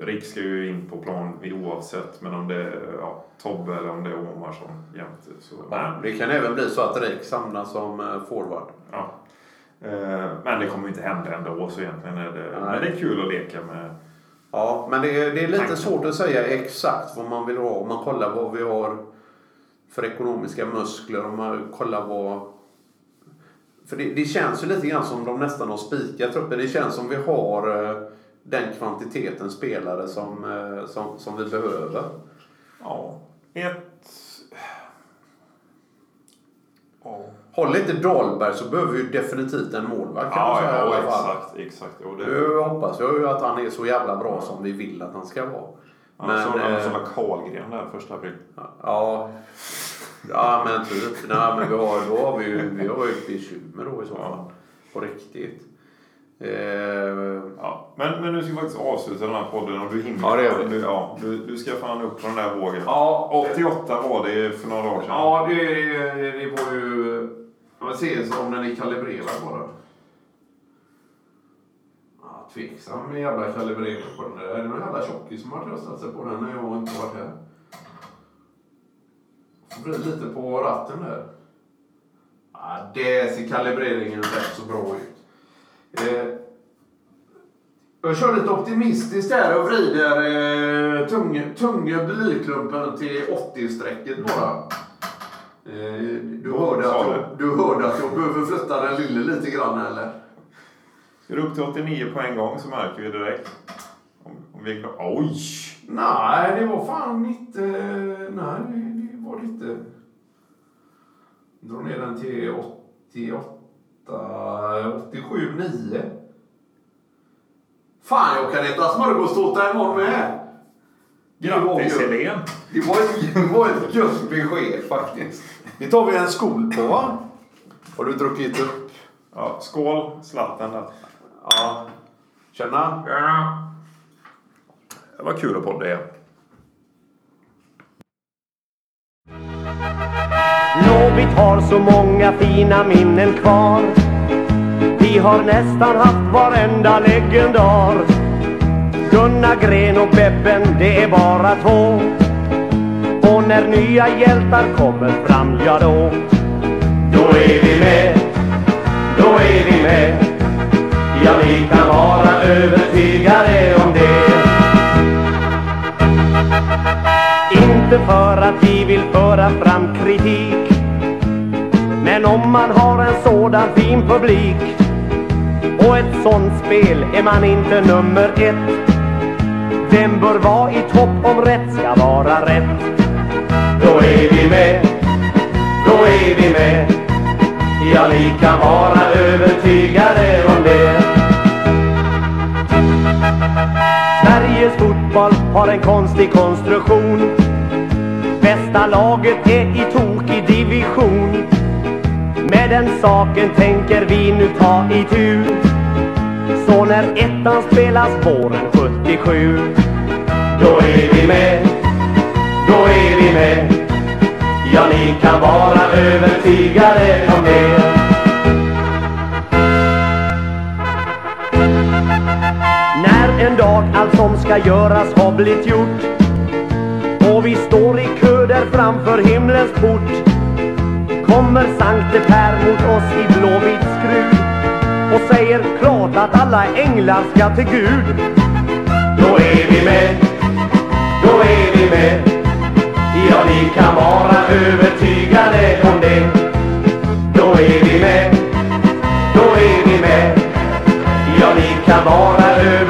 Riks ska ju in på plan oavsett. Men om det är ja, Tobbe eller om det är Omarsson jämte. Så, Ja, det kan även bli så att Rex hamnar som eh, forward. Ja. Eh, Men det kommer ju inte hända ändå så egentligen är det... Nej. Men det är kul att leka med. Ja, men det är, det är lite Tanken. svårt att säga exakt vad man vill ha. Om man kollar vad vi har för ekonomiska muskler. Om man kollar vad... För det, det känns ju lite grann som de nästan har spikat truppen. Det känns som vi har eh, den kvantiteten spelare som, eh, som, som vi behöver. Ja. Ett... Ja. Håller inte Dahlberg så behöver vi definitivt en målvakt Ja, ja, fall. exakt. exakt. Och det, Nu hoppas jag ju att han är så jävla bra som vi vill att han ska vara. eh, men, så var Karlgren där första april. Ja, ja men typ. Nej, men vi har, då har vi ju vi har ju bekymmer då i så fall. Ja. På riktigt. Eh, Ja, men, men nu ska vi faktiskt avsluta den här podden och du hinner. Ja, det. Du, ja, du, du ska fan upp på den där vågen. ja, 88 var det för några år sedan. ja det, det var ju... Jag ser om den är kalibrerad bara. Ja, tveksam jävla kalibrering på den där. Är det någon jävla tjockis som har tröstat sig på den när jag inte varit här? Får lite på ratten där. Ja, det ser kalibreringen rätt så bra ut. Eh, jag kör lite optimistiskt här och vrider eh, tung, tunga blyklumpen till 80-strecket bara. Eh, du, hörde att jag, du hörde att jag behöver flytta den lille lite grann eller? Ska du upp till 89 på en gång så märker vi direkt. Om, om vi är. Oj! Nej, det var fan inte... Nej, det var lite... Dra ner den till 88, 87, 9. Fan, jag kan äta smörgåstårta imorgon med. Grattis Helene! Det var ett, det var ett gött besked faktiskt. Det tar vi en skål på va? Har du druckit upp? Ja, skål Zlatan där. Ja. Känna? Ja. Det var kul att podda igen. Blåvitt har så många fina minnen kvar. Vi har nästan haft varenda legendar. Gunnar Gren och Beppen, det är bara två. Och när nya hjältar kommer fram, ja då. Då är vi med, då är vi med. Ja, vi kan vara övertygade om det. Inte för att vi vill föra fram kritik. Men om man har en sådan fin publik och ett sånt spel är man inte nummer ett. Vem bör vara i topp om rätt ska vara rätt? Då är vi med, då är vi med. Ja, ni kan vara övertygade om det. Sveriges fotboll har en konstig konstruktion. Bästa laget är i tokig division. Med den saken tänker vi nu ta itu Så när ettan spelas våren 77 Då är vi med, då är vi med. Ja, ni kan vara övertygade om det. När en dag allt som ska göras har blivit gjort och vi står i kö där framför himlens port kommer Sankte Per mot oss i blåvitt skrud och säger klart att alla änglar ska till Gud. Då är vi med, då är vi med. Ja, ni kan vara övertygade om det. Då är vi med, då är vi med. Ja, ni kan vara övertygade